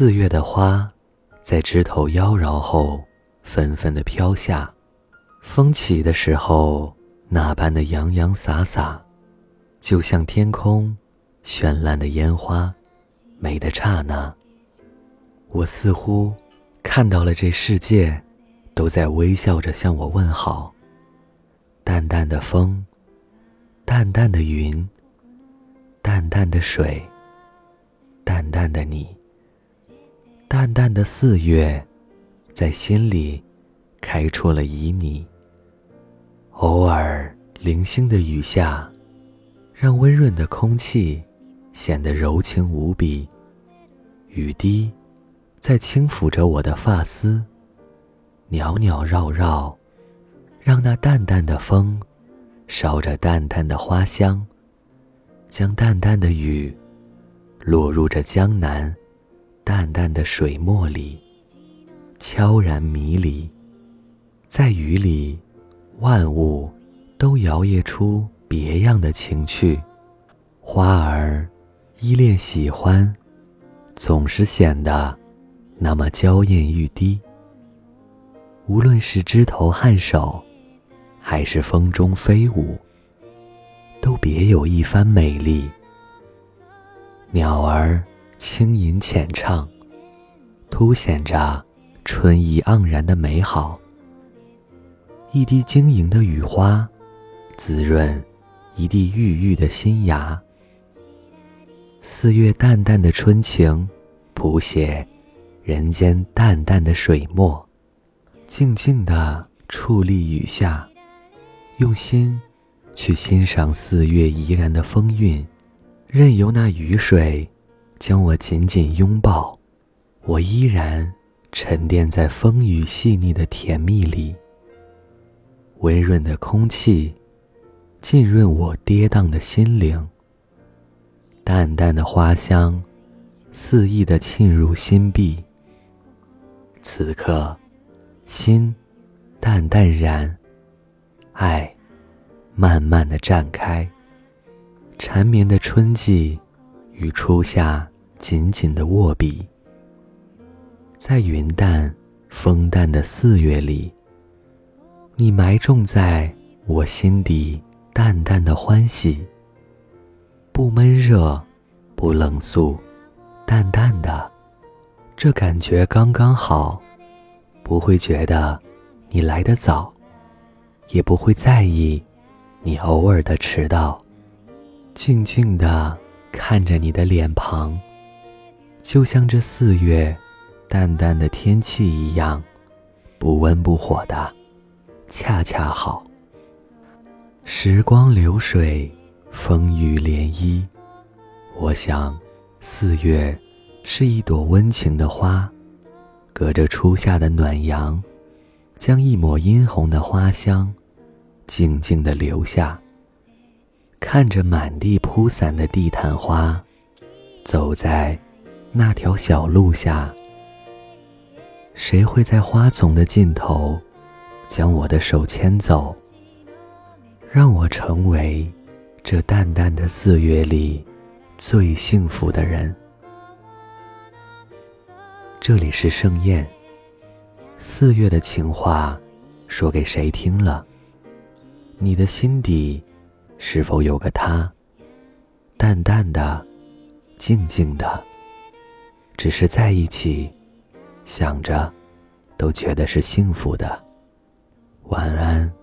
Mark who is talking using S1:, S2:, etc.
S1: 四月的花，在枝头妖娆后，纷纷的飘下。风起的时候，那般的洋洋洒洒，就像天空绚烂的烟花，美的刹那。我似乎看到了这世界，都在微笑着向我问好。淡淡的风，淡淡的云，淡淡的水，淡淡的你，淡淡的四月，在心里开出了旖旎。偶尔零星的雨下，让温润的空气显得柔情无比。雨滴在轻抚着我的发丝，袅袅绕绕，让那淡淡的风捎着淡淡的花香，将淡淡的雨落入这江南淡淡的水墨里，悄然迷离，在雨里。万物都摇曳出别样的情趣，花儿依恋喜欢，总是显得那么娇艳欲滴。无论是枝头颔首，还是风中飞舞，都别有一番美丽。鸟儿轻吟浅唱，凸显着春意盎然的美好。一滴晶莹的雨花，滋润一地郁郁的新芽。四月淡淡的春情，谱写人间淡淡的水墨。静静地矗立雨下，用心去欣赏四月怡然的风韵，任由那雨水将我紧紧拥抱，我依然沉淀在风雨细腻的甜蜜里。温润的空气，浸润我跌宕的心灵。淡淡的花香，肆意的沁入心壁。此刻，心淡淡然，爱慢慢的绽开。缠绵的春季与初夏紧紧的握笔，在云淡风淡的四月里。你埋种在我心底淡淡的欢喜，不闷热，不冷肃，淡淡的，这感觉刚刚好，不会觉得你来得早，也不会在意你偶尔的迟到，静静的看着你的脸庞，就像这四月淡淡的天气一样，不温不火的。恰恰好。时光流水，风雨涟漪。我想，四月是一朵温情的花，隔着初夏的暖阳，将一抹殷红的花香静静的留下。看着满地铺散的地毯花，走在那条小路下，谁会在花丛的尽头？将我的手牵走，让我成为这淡淡的四月里最幸福的人。这里是盛宴，四月的情话，说给谁听了？你的心底是否有个他？淡淡的，静静的，只是在一起，想着，都觉得是幸福的。晚安。